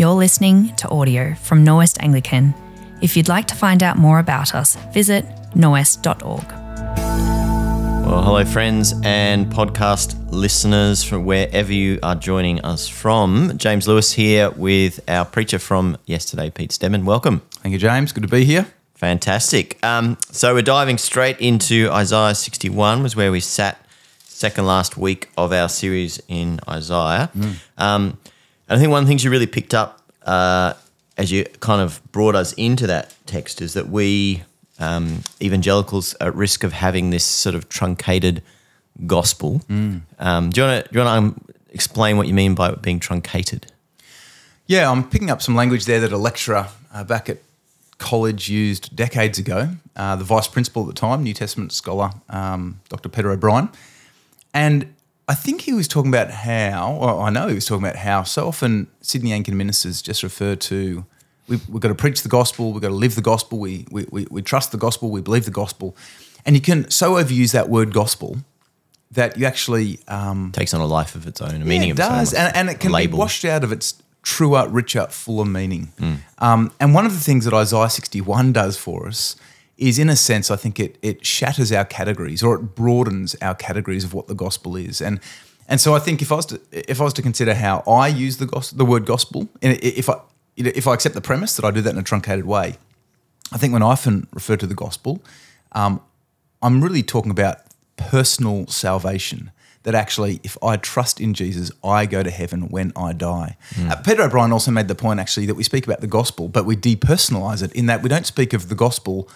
You're listening to audio from Norwest Anglican. If you'd like to find out more about us, visit norwest.org. Well, hello, friends and podcast listeners from wherever you are joining us from. James Lewis here with our preacher from yesterday, Pete Stedman. Welcome. Thank you, James. Good to be here. Fantastic. Um, so we're diving straight into Isaiah 61, was where we sat second last week of our series in Isaiah. Um, and I think one of the things you really picked up uh, as you kind of brought us into that text is that we um, evangelicals are at risk of having this sort of truncated gospel. Um, do you want to do you want to um, explain what you mean by being truncated? Yeah, I'm picking up some language there that a lecturer uh, back at college used decades ago. Uh, the vice principal at the time, New Testament scholar, um, Dr. Peter O'Brien. And I think he was talking about how, or I know he was talking about how so often Sydney Anglican ministers just refer to we've, we've got to preach the gospel, we've got to live the gospel, we, we, we, we trust the gospel, we believe the gospel. And you can so overuse that word gospel that you actually um, takes on a life of its own, a meaning yeah, it of its own. does, and, and it can label. be washed out of its truer, richer, fuller meaning. Um, and one of the things that Isaiah 61 does for us is, in a sense, I think it it shatters our categories or it broadens our categories of what the gospel is. And and so I think if I was to if I was to consider how I use the gos- the word gospel, and if I if I accept the premise that I do that in a truncated way, I think when I often refer to the gospel, um, I'm really talking about personal salvation. That actually, if I trust in Jesus, I go to heaven when I die. Uh, Peter O'Brien also made the point actually that we speak about the gospel, but we depersonalize it in that we don't speak of the gospel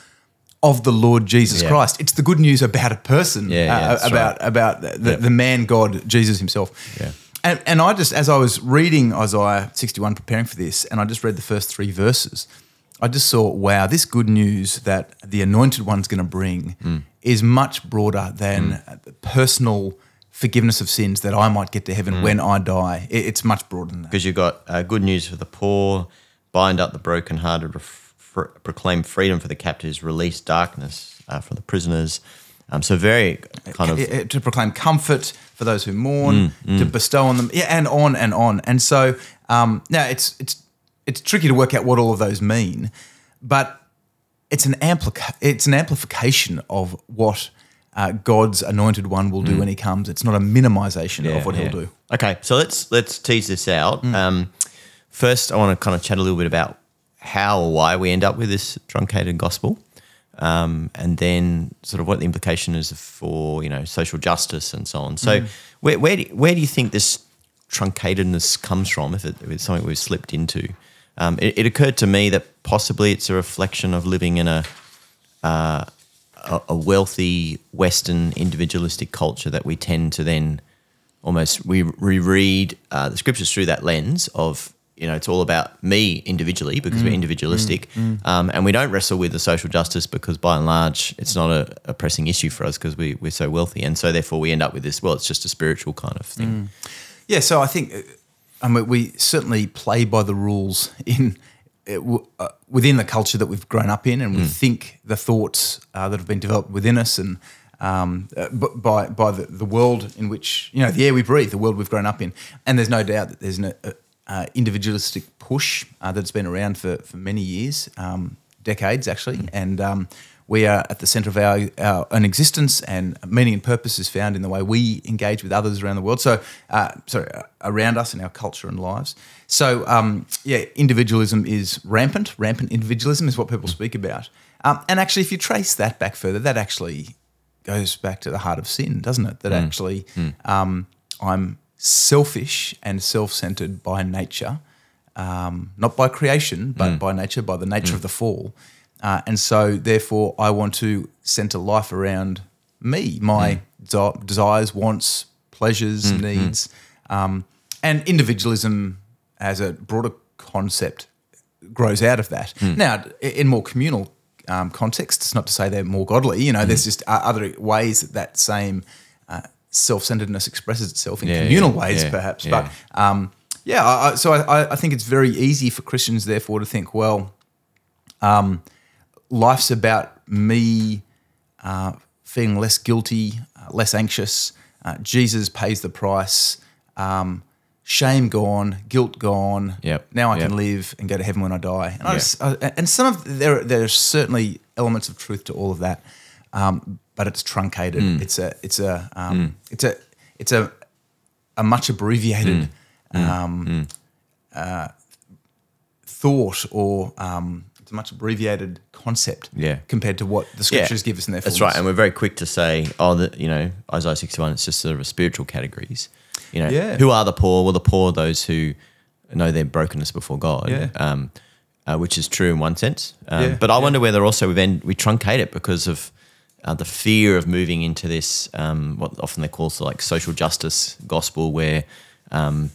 of the Lord Jesus Yeah. Christ. It's the good news about a person, Yeah, uh, about right. about the, Yeah. the man God, Jesus Himself. Yeah. And, and I just, as I was reading Isaiah 61, preparing for this, and I just read the first three verses, I just saw, wow, this good news that the anointed one's going to bring Mm. is much broader than the personal forgiveness of sins that I might get to Mm. heaven when I die. It- it's much broader than that. because you've got uh, good news for the poor, bind up the brokenhearted, fr- proclaim freedom for the captives, release darkness uh, for the prisoners. Um, so very kind of Uh, to proclaim comfort for those who mourn, Mm, to bestow on them, yeah, and on and on. And so um, now it's it's it's tricky to work out what all of those mean, but it's an amplica- it's an amplification of what uh, God's anointed one will do when He comes. It's not a minimization of what Mm. Yeah, He'll do. Okay, so let's let's tease this out. Mm. Um, first, I want to kind of chat a little bit about how or why we end up with this truncated gospel, um, and then sort of what the implication is for you know social justice and so on. So, Mm. where where do, where do you think this truncatedness comes from? If, it, if it's something we've slipped into, um, it, it occurred to me that possibly it's a reflection of living in a a, a wealthy Western individualistic culture that we tend to then almost we reread uh, the scriptures through that lens of you know it's all about me individually because we're individualistic. Um, and we don't wrestle with the social justice because by and large it's not a, a pressing issue for us because we, we're so wealthy. And so therefore we end up with this well it's just a spiritual kind of thing. Yeah, so I think uh, I mean, we certainly play by the rules in uh, uh, within the culture that we've grown up in, and we think the thoughts uh, that have been developed within us, and um, uh, by by the, the world in which you know the air we breathe, the world we've grown up in, and there's no doubt that there's an uh, uh, individualistic push uh, that's been around for for many years, um, decades actually, and um, we are at the centre of our, our own existence, and meaning and purpose is found in the way we engage with others around the world. So, uh, sorry, uh, around us in our culture and lives. So, um, yeah, individualism is rampant. Rampant individualism is what people speak about. Um, and actually, if you trace that back further, that actually goes back to the heart of sin, doesn't it? That actually, um, I'm selfish and self-centered by nature um, not by creation, but by nature, by the nature of the fall. Uh, and so, therefore, I want to center life around me, my de- desires, wants, pleasures, needs. Um, and individualism as a broader concept grows out of that. Now, in more communal um, contexts, not to say they're more godly, you know, there's just uh, other ways that that same uh, self-centeredness expresses itself in Yeah, communal yeah, ways, yeah, perhaps. But um, yeah, I, so I, I think it's very easy for Christians, therefore, to think, well, um, life's about me uh, feeling less guilty, uh, less anxious. Uh, Jesus pays the price. Um, shame gone, guilt gone. Yep, Now I yep. can live and go to heaven when I die. And, I I, and some of there there are certainly elements of truth to all of that, um, but it's truncated. Mm. It's a it's a um, it's a it's a a much abbreviated Mm. um, Uh, thought or um, it's a much abbreviated concept Yeah. compared to what the scriptures give us in their That's right, and we're very quick to say, oh, the, you know, Isaiah sixty-one. It's just sort of a spiritual categories. You know, Yeah. who are the poor? Well, the poor are those who know their brokenness before God. Yeah. Um, uh, which is true in one sense, um, Yeah, but I yeah. wonder whether also we then we truncate it because of uh, the fear of moving into this um, what often they call so like social justice gospel, where um,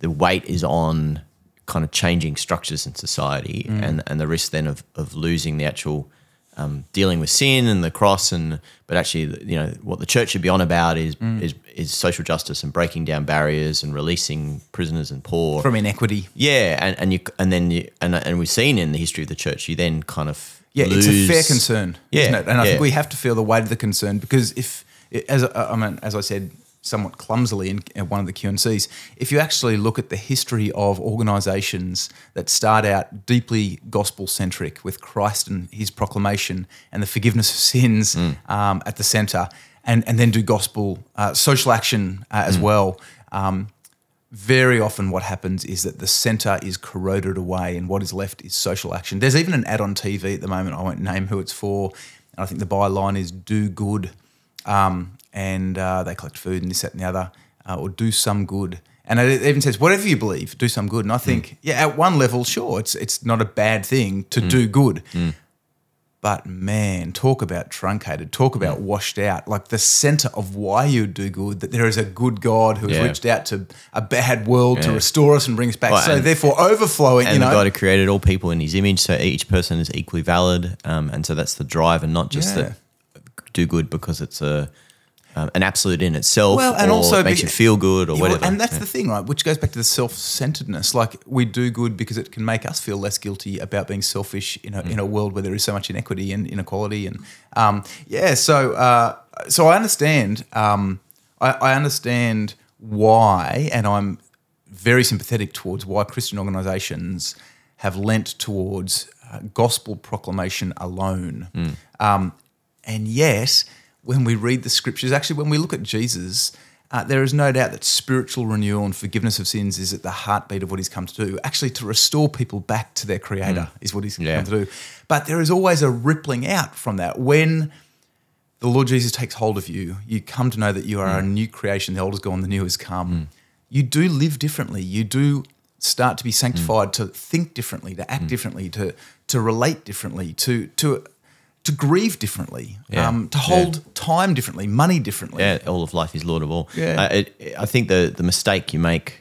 the weight is on kind of changing structures in society, Mm. and and the risk then of of losing the actual um, dealing with sin and the cross, and but actually, you know, what the church should be on about is Mm. is is social justice and breaking down barriers and releasing prisoners and poor from inequity. yeah, and, and you and then you and and we've seen in the history of the church, you then kind of Yeah, lose, it's a fair concern, Yeah, isn't it? And I think we have to feel the weight of the concern because if, as I mean, as I said somewhat clumsily in, in one of the QNCs, if you actually look at the history of organisations that start out deeply gospel centric with Christ and His proclamation and the forgiveness of sins Mm. um, at the centre, and and then do gospel uh, social action uh, Mm. as well. Um, very often what happens is that the center is corroded away and what is left is social action. There's even an ad on TV at the moment. I won't name who it's for. And I think the byline is do good. Um, and uh, they collect food and this, that, and the other, uh, or do some good. And it even says, whatever you believe, do some good. And I think, yeah, at one level, sure, it's, it's not a bad thing to do good. But man, talk about truncated, talk about washed out. Like the center of why you do good, that there is a good God who has Yeah. reached out to a bad world to restore us and bring us back. Well, so and- therefore, overflowing, and you the know, God who created all people in His image, so each person is equally valid, um, and so that's the drive, and not just Yeah. that do good because it's a um, an absolute in itself, Well, and or also it makes be- you feel good or Yeah, whatever. and that's Yeah. the thing, right? Which goes back to the self-centeredness. Like we do good because it can make us feel less guilty about being selfish in a, in a world where there is so much inequity and inequality. And um, yeah, so uh, so I understand. Um, I, I understand why, and I'm very sympathetic towards why Christian organisations have lent towards uh, gospel proclamation alone. Um, and yet, when we read the scriptures, actually, when we look at Jesus, uh, there is no doubt that spiritual renewal and forgiveness of sins is at the heartbeat of what he's come to do. Actually, to restore people back to their creator mm. is what he's Yeah. come to do. But there is always a rippling out from that. When the Lord Jesus takes hold of you, you come to know that you are a mm. new creation. The old is gone, the new has come. Mm. You do live differently. You do start to be sanctified, to think differently, to act differently, to to relate differently, to to to grieve differently, Yeah. um, to Yeah. hold time differently, money differently. Yeah, all of life is laudable. Yeah. Uh, it, I think the the mistake you make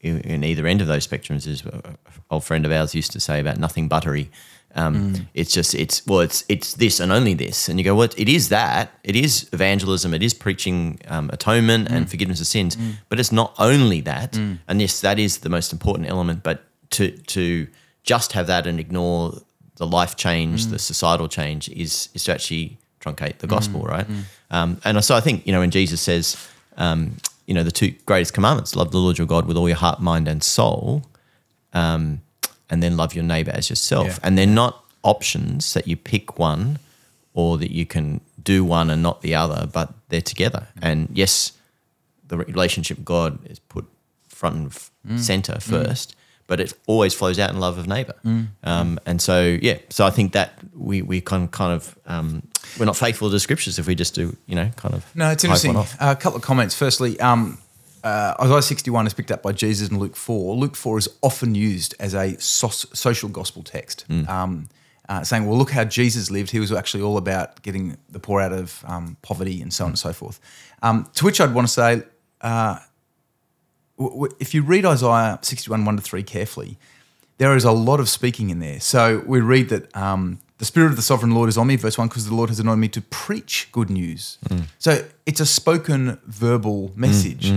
in, in either end of those spectrums is uh, an old friend of ours used to say about nothing buttery. Um, It's just it's well, it's it's this and only this, and you go, well, it is that. It is evangelism. It is preaching um, atonement and forgiveness of sins, but it's not only that. And yes, that is the most important element. But to to just have that and ignore the life change, the societal change, is is to actually truncate the gospel, right? Um, and so I think you know when Jesus says, um, you know, the two greatest commandments: love the Lord your God with all your heart, mind, and soul, um, and then love your neighbor as yourself. Yeah. And they're not options that you pick one or that you can do one and not the other, but they're together. And yes, the relationship God is put front and f- center first, but it always flows out in love of neighbor. Um, and so, yeah, so I think that we we can kind of um, we're not faithful to the scriptures if we just do you know kind of No, it's interesting. Uh, a couple of comments. Firstly, um, uh, Isaiah 61 is picked up by Jesus in Luke 4. Luke 4 is often used as a so- social gospel text, um, uh, saying, well, look how Jesus lived. He was actually all about getting the poor out of um, poverty and so on and so forth. Um, to which I'd want to say, uh, if you read Isaiah 61, 1 to 3 carefully, there is a lot of speaking in there. So we read that um, the Spirit of the Sovereign Lord is on me, verse 1, because the Lord has anointed me to preach good news. So it's a spoken verbal message.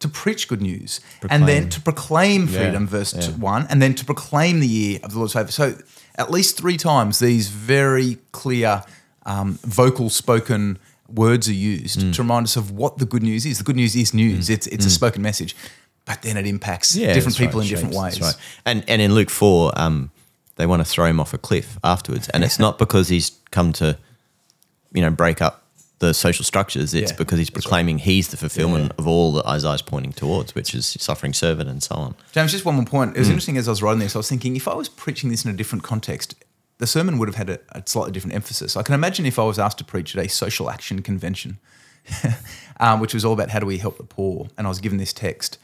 To preach good news and then to proclaim Yeah, freedom, verse yeah. one, and then to proclaim the year of the Lord's favor. So, at least three times, these very clear, um, vocal spoken words are used Mm. to remind us of what the good news is. The good news is news, it's, it's a spoken message. But then it impacts Yeah, different that's right, people in shapes, different ways. right. And and in Luke four, um, they want to throw him off a cliff afterwards, and it's not because he's come to, you know, break up the social structures. It's Yeah, because he's that's right. proclaiming he's the fulfillment Yeah. of all that Isaiah's pointing towards, which is suffering servant and so on. James, just one more point. It was interesting as I was writing this, I was thinking if I was preaching this in a different context, the sermon would have had a, a slightly different emphasis. I can imagine if I was asked to preach at a social action convention, um, which was all about how do we help the poor, and I was given this text,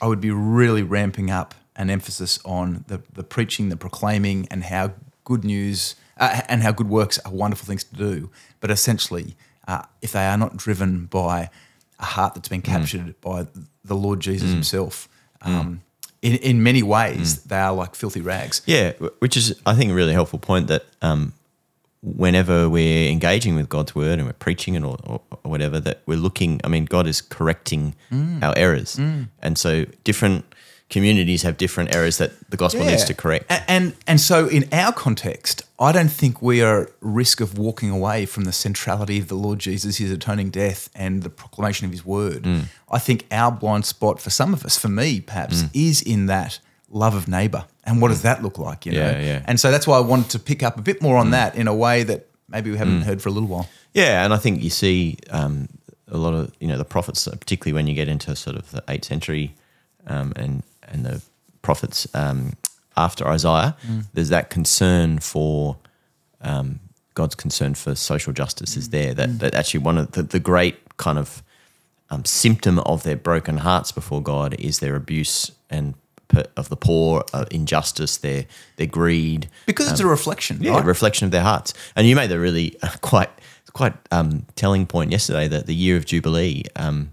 I would be really ramping up an emphasis on the, the preaching, the proclaiming, and how good news uh, and how good works are wonderful things to do. But essentially, uh, if they are not driven by a heart that's been captured by the Lord Jesus Himself, um, in, in many ways, they are like filthy rags. Yeah, which is I think a really helpful point that um, whenever we're engaging with God's word and we're preaching it or, or, or whatever, that we're looking. I mean, God is correcting Mm. our errors, and so different communities have different errors that the gospel needs to correct. A- And, and so in our context, I don't think we are at risk of walking away from the centrality of the Lord Jesus, his atoning death, and the proclamation of his word. Mm. I think our blind spot for some of us, for me perhaps, Mm. is in that love of neighbor. And what does that look like? You know? Yeah, yeah. And so that's why I wanted to pick up a bit more on that in a way that maybe we Mm. haven't heard for a little while. Yeah, and I think you see um, a lot of you know the prophets, particularly when you get into sort of the eighth century um, and and the prophets um, after Isaiah. There's that concern for um, God's concern for social justice is there. That that actually one of the, the great kind of um, symptom of their broken hearts before God is their abuse and of the poor, uh, injustice, their their greed, Because it's a reflection, Um, yeah, right? reflection of their hearts. And you made the really uh, quite quite um, telling point yesterday that the year of Jubilee, um,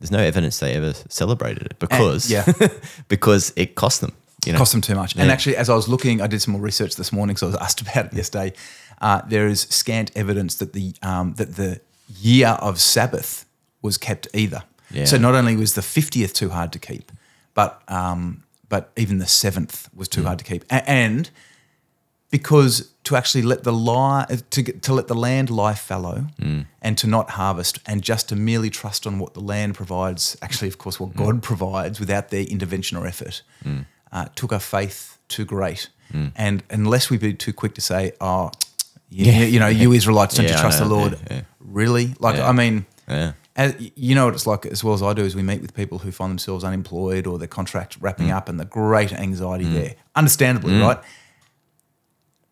there's no evidence they ever celebrated it because yeah. because it cost them. You know, cost them too much. And actually, as I was looking, I did some more research this morning, so I was asked about it yesterday. Uh, there is scant evidence that the um, that the year of Sabbath was kept either. Yeah. So not only was the fiftieth too hard to keep, but um, but even the seventh was Mm. too hard to keep, A- and because to actually let the lie to to let the land lie fallow Mm. and to not harvest and just to merely trust on what the land provides actually of course what Mm. god provides without their intervention or effort uh, took our faith too great Mm. and unless we be too quick to say oh you, you know you israelites don't Yeah, you trust the lord yeah, yeah. really like Yeah. i mean You know what it's like as well as I do is we meet with people who find themselves unemployed or their contract wrapping Mm. up and the great anxiety there, understandably, right?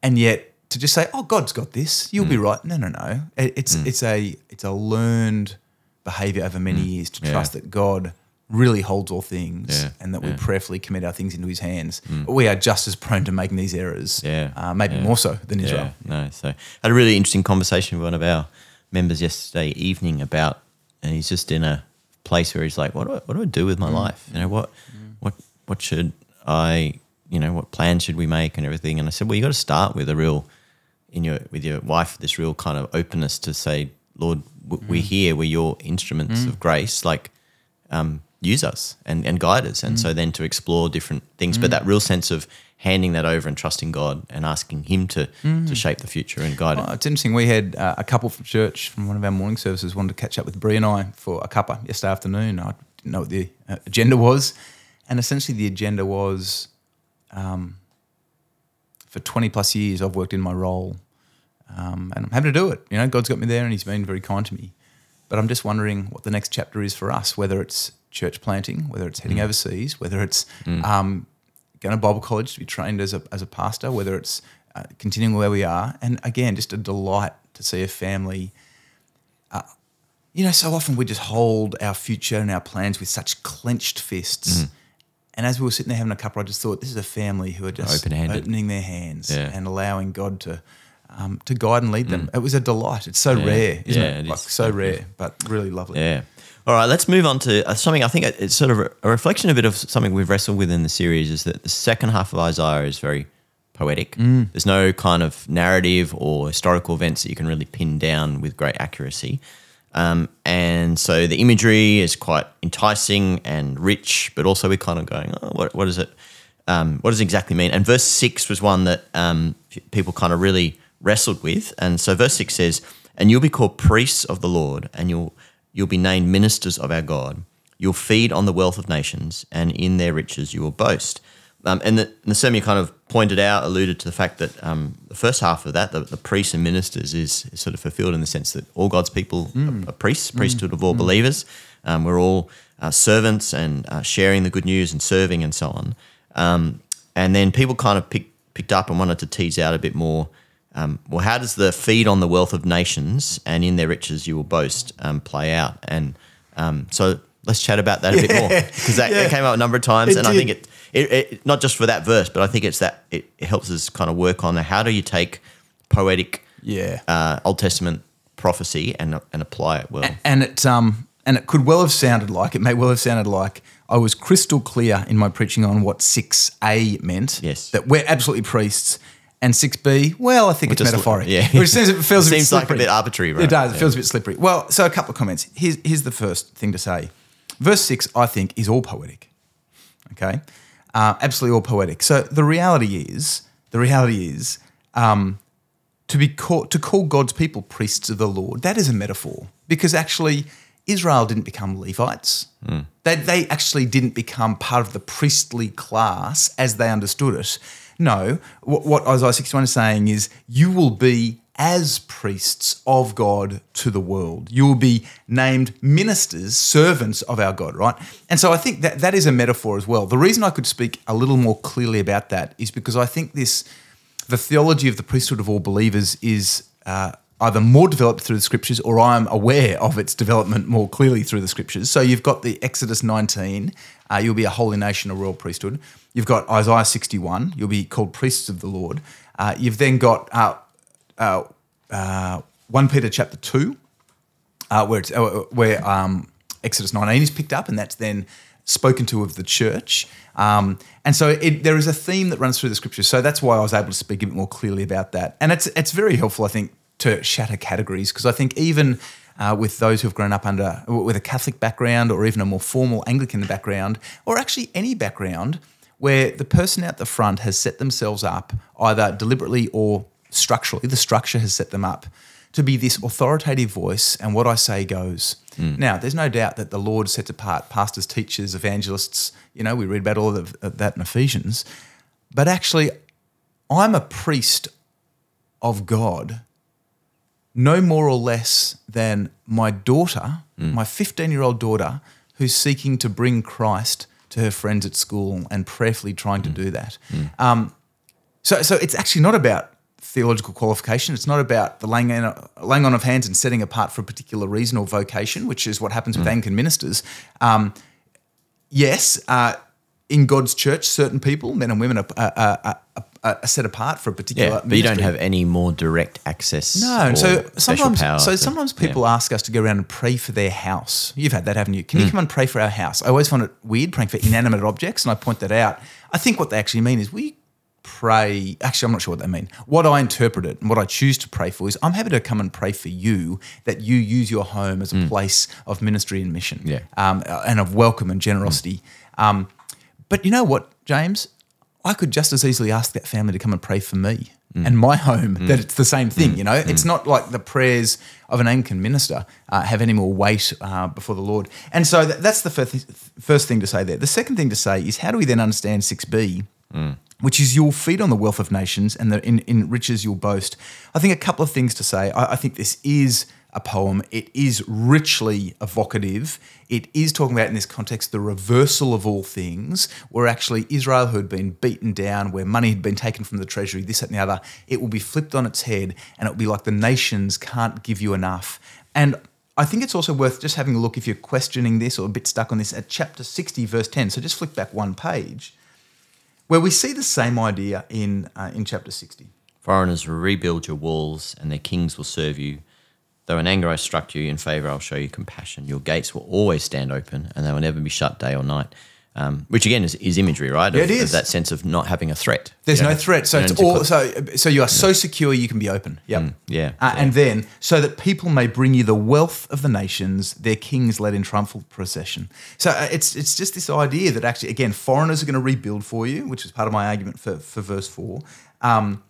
And yet to just say, "Oh, God's got this, you'll Mm. be right." No, no, no. It- It's it's a it's a learned behavior over many years to Mm. Yeah. trust that God really holds all things Yeah, and that we yeah. Mm. prayerfully commit our things into His hands. But we are just as prone to making these errors, Yeah, uh, maybe more so than Israel. No. So I had a really interesting conversation with one of our members yesterday evening about, and he's just in a place where he's like, "What do I, what do I do with my mm. life? You know, what mm. what what should I, you know, what plans should we make and everything?" And I said, "Well, you got to start with a real, in your with your wife, this real kind of openness to say, Lord, w- we're mm. here, we're your instruments of grace, like." um, use us and, and guide us. And so then to explore different things, but that real sense of handing that over and trusting God and asking Him to, to shape the future and guide Oh, it. it's interesting. We had uh, a couple from church from one of our morning services wanted to catch up with Brie and I for a cuppa yesterday afternoon. I didn't know what the uh, agenda was, and essentially the agenda was, um, for twenty plus years I've worked in my role, um, and I'm happy to do it. You know, God's got me there, and He's been very kind to me. But I'm just wondering what the next chapter is for us, whether it's church planting, whether it's heading overseas, whether it's um, going to Bible college to be trained as a, as a pastor, whether it's uh, continuing where we are. And again, just a delight to see a family. Uh, you know, so often we just hold our future and our plans with such clenched fists. And as we were sitting there having a cuppa, I just thought, this is a family who are just Open-handed. opening their hands Yeah. and allowing God to um, to guide and lead them. It was a delight. It's so rare, isn't Yeah, it? it like is. so rare, but really lovely. Yeah. All right, let's move on to uh, something I think it's sort of a- reflection a bit of something we've wrestled with in the series is that the second half of Isaiah is very poetic. There's no kind of narrative or historical events that you can really pin down with great accuracy. Um, and so the imagery is quite enticing and rich, but also we're kind of going, oh, what, what is it? Um, what does it exactly mean? And verse six was one that um, people kind of really wrestled with. And so verse six says, "And you'll be called priests of the Lord, and you'll you'll be named ministers of our God. You'll feed on the wealth of nations, and in their riches you will boast. Um, and the, the sermon kind of pointed out, alluded to the fact that um, the first half of that, the, the priests and ministers, is, is sort of fulfilled in the sense that all God's people are, are priests, priesthood of all believers. Um, we're all uh, servants and uh, sharing the good news and serving and so on. Um, and then people kind of pick, picked up and wanted to tease out a bit more. Um, well, how does the feed on the wealth of nations and in their riches you will boast um, play out? And um, so let's chat about that a bit more because that, Yeah. that came up a number of times, It and I think it, it, it not just for that verse, but I think it's that it, helps us kind of work on how do you take poetic Yeah. uh, Old Testament prophecy and and apply it well. and it um and it could well have sounded like it may well have sounded like I was crystal clear in my preaching on what six A meant. Yes. that we're absolutely priests, and six B. Well, I think it's just- metaphoric. yeah. which seems it feels It a bit seems like a bit arbitrary, right? It does. It Yeah. feels a bit slippery. Well, so a couple of comments. Here's here's the first thing to say. Verse six, I think, is all poetic. Okay, uh, absolutely all poetic. So the reality is, the reality is, um, to be called, to call God's people priests of the Lord, that is a metaphor because actually Israel didn't become Levites. They, they actually didn't become part of the priestly class as they understood it. No, what, what Isaiah 61 is saying is you will be as priests of God to the world. You will be named ministers, servants of our God, right? And so I think that that is a metaphor as well. The reason I could speak a little more clearly about that is because I think this the theology of the priesthood of all believers is uh, either more developed through the scriptures or I'm aware of its development more clearly through the scriptures. So you've got the Exodus 19, uh, you'll be a holy nation, a royal priesthood. You've got Isaiah 61, you'll be called priests of the Lord. Uh, you've then got uh, uh, uh, 1 Peter chapter 2, uh, where it's, where um, Exodus 19 is picked up, and that's then spoken to of the church. Um, and so it, there is a theme that runs through the scriptures. So that's why I was able to speak a bit more clearly about that. And it's it's very helpful, I think, to shatter categories because I think even uh, with those who have grown up under with a Catholic background or even a more formal Anglican background, or actually any background where the person out the front has set themselves up either deliberately or structurally, the structure has set them up to be this authoritative voice, and what I say goes. Hmm. Now, there's no doubt that the Lord sets apart pastors, teachers, evangelists. You know, we read about all of that in Ephesians. But actually, I'm a priest of God, no more or less than my daughter, hmm. my 15 year old daughter, who's seeking to bring Christ to her friends at school and prayerfully trying to do that. Um, so, so it's actually not about theological qualification. It's not about the laying on, laying on of hands and setting apart for a particular reason or vocation, which is what happens with Anglican ministers. Um, yes, uh, in God's church, certain people, men and women, are, are, are, are, set apart for a particular. yeah, but you don't have any more direct access. No, so sometimes, so to- sometimes yeah. people ask us to go around and pray for their house. You've had that, haven't you? Can you come and pray for our house? I always find it weird praying for inanimate objects, and I point that out. I think what they actually mean is we pray. Actually, I'm not sure what they mean. What I interpret it and what I choose to pray for is I'm happy to come and pray for you that you use your home as a place of ministry and mission. Yeah. um, and of welcome and generosity. Um, but you know what, James? I could just as easily ask that family to come and pray for me and my home that it's the same thing. You know, it's not like the prayers of an Anglican minister uh, have any more weight uh, before the Lord. And so that, that's the first, first thing to say there. The second thing to say is how do we then understand 6b? Which is you'll feed on the wealth of nations and the in, in riches you'll boast. I think a couple of things to say. I, I think this is a poem. It is richly evocative. It is talking about in this context the reversal of all things, where actually Israel, who had been beaten down, where money had been taken from the treasury, this, that, and the other, it will be flipped on its head, and it will be like the nations can't give you enough. And I think it's also worth just having a look if you're questioning this or a bit stuck on this at chapter 60, verse 10. So just flick back one page, where we see the same idea in uh, in chapter 60. Foreigners will rebuild your walls, and their kings will serve you. Though in anger I struck you, in favour I'll show you compassion. Your gates will always stand open, and they will never be shut day or night. Um, which again is, is imagery, right? Yeah, Of- it of that sense of not having a threat. There's You no threat, so you it's all so so you are so secure you can be open. Yep. yeah, Uh, yeah. And then so that people may bring you the wealth of the nations, their kings led in triumphal procession. So uh, it's it's just this idea that actually again foreigners are going to rebuild for you, which is part of my argument for for verse four. Um,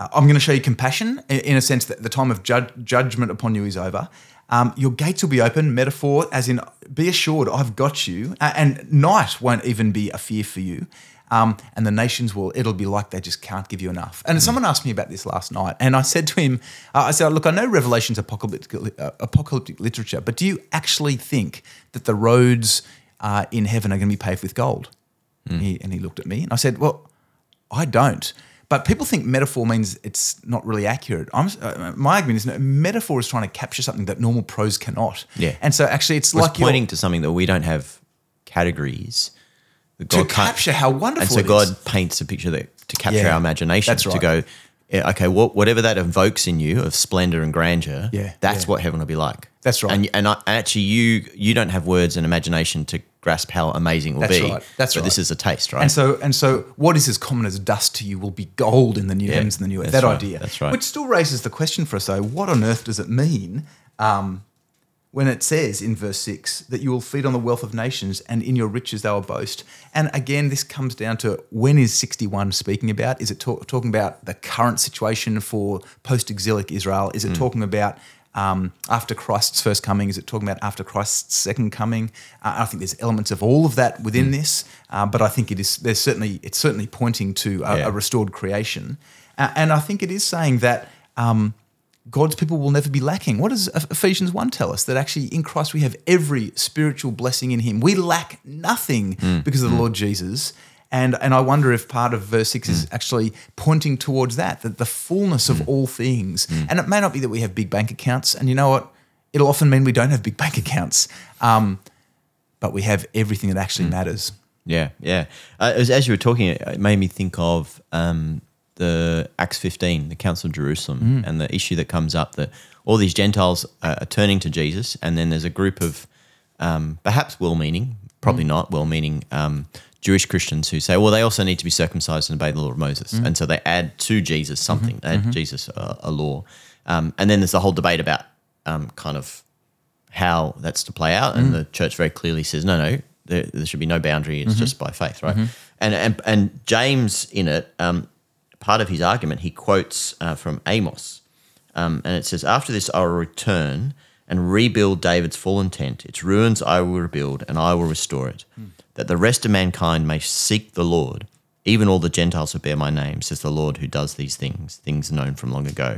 uh, I'm going to show you compassion in, in a sense that the time of judge, judgment upon you is over. Um, your gates will be open, metaphor, as in, be assured, I've got you. Uh, and night won't even be a fear for you. Um, and the nations will, it'll be like they just can't give you enough. And someone asked me about this last night, and I said to him, uh, I said, Look, I know Revelation's apocalyptic, uh, apocalyptic literature, but do you actually think that the roads uh, in heaven are going to be paved with gold? And, he, and he looked at me, and I said, Well, I don't. But people think metaphor means it's not really accurate. I'm, uh, my argument is no, metaphor is trying to capture something that normal prose cannot. Yeah. And so actually, it's It's like you're- pointing to something that we don't have categories. that to capture how wonderful. And so God is. paints a picture that to capture Yeah, our imagination that's to right. go, yeah, okay, what, whatever that evokes in you of splendor and grandeur, Yeah, that's yeah. what heaven will be like. That's right. And and, I, actually, you you don't have words and imagination to grasp how amazing it will That's be. right, that's but right. This is a taste, right? And so, and so, what is as common as dust to you will be gold in the new Yeah, heavens and the new earth. That right, idea. that's right. Which still raises the question for us, though: What on earth does it mean um, when it says in verse six that you will feed on the wealth of nations, and in your riches they will boast? And again, this comes down to when is sixty-one speaking about? Is it talk, talking about the current situation for post-exilic Israel? Hmm. Is it talking about um, after Christ's first coming? Is it talking about after Christ's second coming? Uh, I think there's elements of all of that within Hmm. this, uh, but I think it is there's certainly it's certainly pointing to a, Yeah. a restored creation, uh, and I think it is saying that. Um, God's people will never be lacking. What does Ephesians 1 tell us? That actually in Christ we have every spiritual blessing in Him. We lack nothing Hmm. because of the Lord Jesus. And, and I wonder if part of verse 6 Hmm. is actually pointing towards that, that the fullness of all things. Hmm. And it may not be that we have big bank accounts. And you know what? It'll often mean we don't have big bank accounts. Um, but we have everything that actually Hmm. matters. Yeah, yeah. Uh, as, as you were talking, it made me think of um, the Acts 15, the Council of Jerusalem, and the issue that comes up that all these Gentiles are turning to Jesus, and then there's a group of um, perhaps well meaning, probably not well meaning um, Jewish Christians who say, well, they also need to be circumcised and obey the law of Moses. And so they add to Jesus something, they add Jesus a, a law. Um, and then there's the whole debate about um, kind of how that's to play out. And the church very clearly says, no, no, there, there should be no boundary. It's just by faith, right? And, and and James in it, um, part of his argument, he quotes uh, from Amos, um, and it says, "After this, I will return and rebuild David's fallen tent. Its ruins I will rebuild, and I will restore it, that the rest of mankind may seek the Lord." Even all the Gentiles who bear my name, says the Lord who does these things, things known from long ago.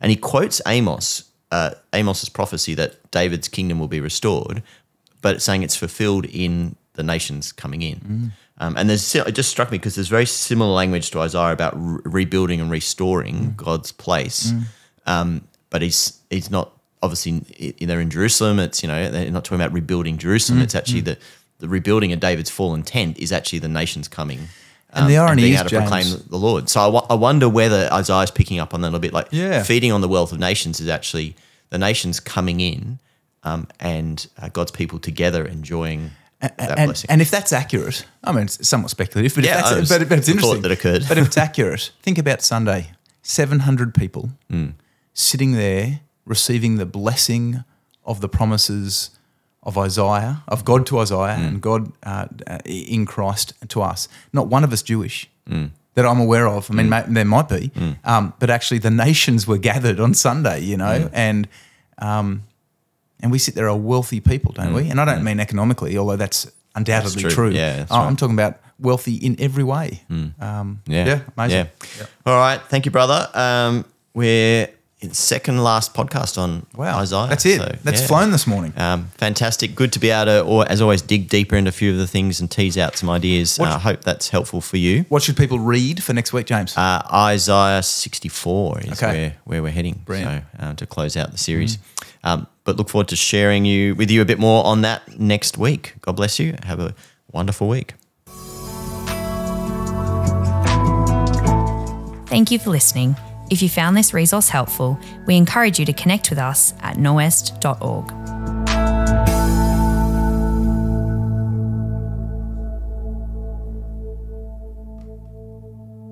And he quotes Amos, uh, Amos's prophecy that David's kingdom will be restored, but it's saying it's fulfilled in the nations coming in. Um, and there's it just struck me because there's very similar language to Isaiah about re- rebuilding and restoring God's place. Um, but he's he's not obviously i- they're in Jerusalem. It's you know they're not talking about rebuilding Jerusalem. It's actually the the rebuilding of David's fallen tent is actually the nations coming. And the um, irony being is, able to proclaim the Lord. So I I wonder whether Isaiah's picking up on that a little bit, like Yeah. feeding on the wealth of nations is actually the nations coming in um, and uh, God's people together enjoying that and, blessing. and if that's accurate, I mean, it's somewhat speculative, but, Yeah, was- but, but it's interesting that occurred. But if it's accurate, think about Sunday: seven hundred people Hmm. sitting there receiving the blessing of the promises of Isaiah, of God to Isaiah, Hmm. and God uh, uh, in Christ to us. Not one of us Jewish. Hmm. That I'm aware of. I mean, ma- there might be, um, but actually, the nations were gathered on Sunday. You know, Hmm. and um, and we sit there are wealthy people, don't we? And I don't mean economically, although that's undoubtedly That's true. true. Yeah, that's I- I'm talking about wealthy in every way. Um, Yeah. yeah, amazing. Yeah. All right. Thank you, brother. Um, we're second last podcast on Wow, Isaiah. that's it. so, that's yeah. flown this morning. Um, fantastic. Good to be able to, or as always, dig deeper into a few of the things and tease out some ideas. I What- uh, hope that's helpful for you. What should people read for next week, James? Uh, Isaiah 64 is Okay. where, where we're heading. Brilliant. So uh, to close out the series. Um, but look forward to sharing you with you a bit more on that next week. God bless you. Have a wonderful week. Thank you for listening. If you found this resource helpful, we encourage you to connect with us at norwest.org.